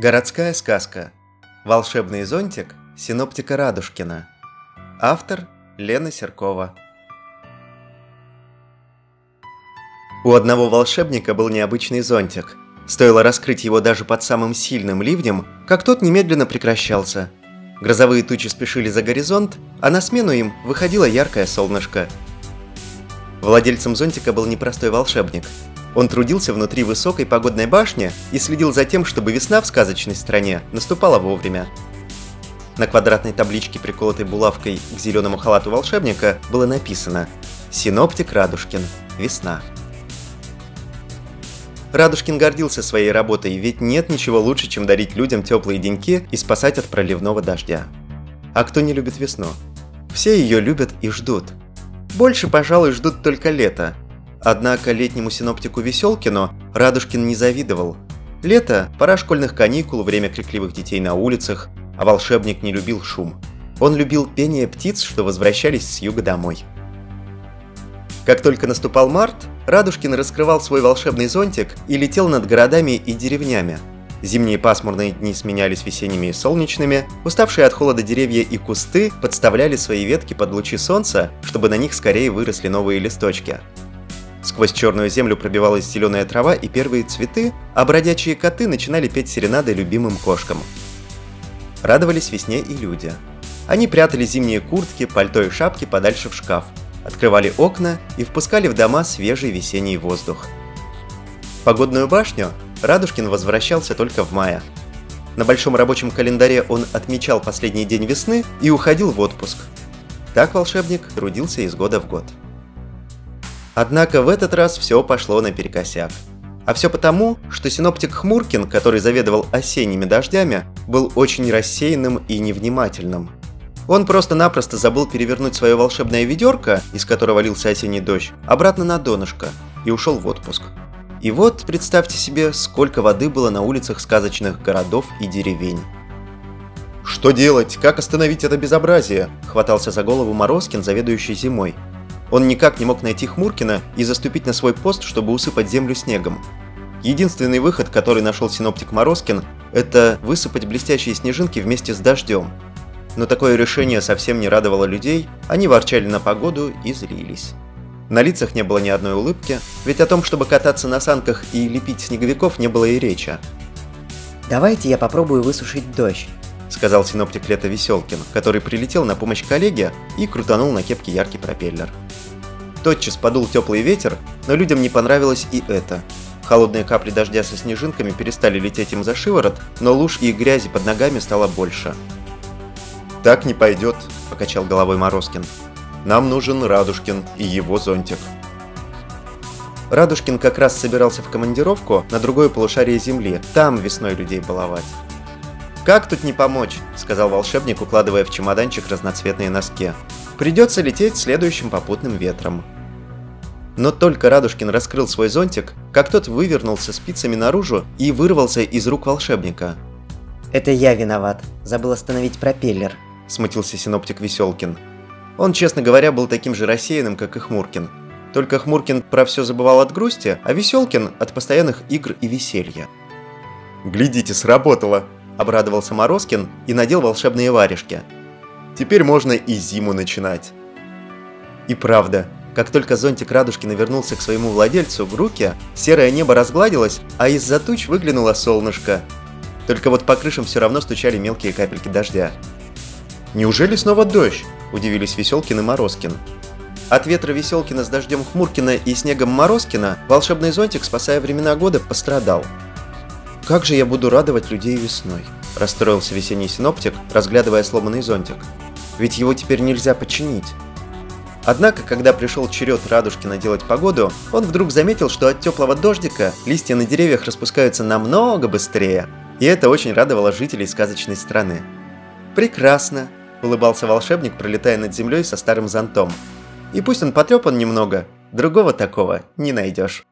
Городская сказка. Волшебный зонтик синоптика Радушкина. Автор Лена Серкова. У одного волшебника был необычный зонтик. Стоило раскрыть его даже под самым сильным ливнем, как тот немедленно прекращался. Грозовые тучи спешили за горизонт, а на смену им выходило яркое солнышко. Владельцем зонтика был непростой волшебник – он трудился внутри высокой погодной башни и следил за тем, чтобы весна в сказочной стране наступала вовремя. На квадратной табличке, приколотой булавкой к зеленому халату волшебника, было написано «Синоптик Радушкин. Весна». Радушкин гордился своей работой, ведь нет ничего лучше, чем дарить людям теплые деньки и спасать от проливного дождя. А кто не любит весну? Все ее любят и ждут. Больше, пожалуй, ждут только лето, Однако летнему синоптику Веселкину Радушкин не завидовал. Лето – пора школьных каникул, время крикливых детей на улицах, а волшебник не любил шум. Он любил пение птиц, что возвращались с юга домой. Как только наступал март, Радушкин раскрывал свой волшебный зонтик и летел над городами и деревнями. Зимние пасмурные дни сменялись весенними и солнечными, уставшие от холода деревья и кусты подставляли свои ветки под лучи солнца, чтобы на них скорее выросли новые листочки – Сквозь черную землю пробивалась зеленая трава и первые цветы, а бродячие коты начинали петь серенады любимым кошкам. Радовались весне и люди. Они прятали зимние куртки, пальто и шапки подальше в шкаф, открывали окна и впускали в дома свежий весенний воздух. В погодную башню Радушкин возвращался только в мае. На большом рабочем календаре он отмечал последний день весны и уходил в отпуск. Так волшебник трудился из года в год. Однако в этот раз все пошло наперекосяк. А все потому, что синоптик Хмуркин, который заведовал осенними дождями, был очень рассеянным и невнимательным. Он просто-напросто забыл перевернуть свое волшебное ведерко, из которого лился осенний дождь, обратно на донышко и ушел в отпуск. И вот, представьте себе, сколько воды было на улицах сказочных городов и деревень. «Что делать? Как остановить это безобразие?» – хватался за голову Морозкин, заведующий зимой. Он никак не мог найти Хмуркина и заступить на свой пост, чтобы усыпать землю снегом. Единственный выход, который нашел синоптик Морозкин, это высыпать блестящие снежинки вместе с дождем. Но такое решение совсем не радовало людей, они ворчали на погоду и злились. На лицах не было ни одной улыбки, ведь о том, чтобы кататься на санках и лепить снеговиков, не было и речи. «Давайте я попробую высушить дождь», — сказал синоптик Лето Веселкин, который прилетел на помощь коллеге и крутанул на кепке яркий пропеллер. Тотчас подул теплый ветер, но людям не понравилось и это. Холодные капли дождя со снежинками перестали лететь им за шиворот, но луж и грязи под ногами стало больше. «Так не пойдет», – покачал головой Морозкин. «Нам нужен Радушкин и его зонтик». Радушкин как раз собирался в командировку на другое полушарие Земли, там весной людей баловать. «Как тут не помочь?» – сказал волшебник, укладывая в чемоданчик разноцветные носки. Придется лететь следующим попутным ветром. Но только Радушкин раскрыл свой зонтик, как тот вывернулся спицами наружу и вырвался из рук волшебника. «Это я виноват. Забыл остановить пропеллер», – смутился синоптик Веселкин. Он, честно говоря, был таким же рассеянным, как и Хмуркин. Только Хмуркин про все забывал от грусти, а Веселкин от постоянных игр и веселья. «Глядите, сработало!» – обрадовался Морозкин и надел волшебные варежки – Теперь можно и зиму начинать. И правда, как только зонтик Радушкина вернулся к своему владельцу в руки, серое небо разгладилось, а из-за туч выглянуло солнышко. Только вот по крышам все равно стучали мелкие капельки дождя. «Неужели снова дождь?» – удивились Веселкин и Морозкин. От ветра Веселкина с дождем Хмуркина и снегом Морозкина волшебный зонтик, спасая времена года, пострадал. «Как же я буду радовать людей весной?» – расстроился весенний синоптик, разглядывая сломанный зонтик ведь его теперь нельзя починить. Однако, когда пришел черед Радушкина делать погоду, он вдруг заметил, что от теплого дождика листья на деревьях распускаются намного быстрее, и это очень радовало жителей сказочной страны. «Прекрасно!» – улыбался волшебник, пролетая над землей со старым зонтом. «И пусть он потрепан немного, другого такого не найдешь».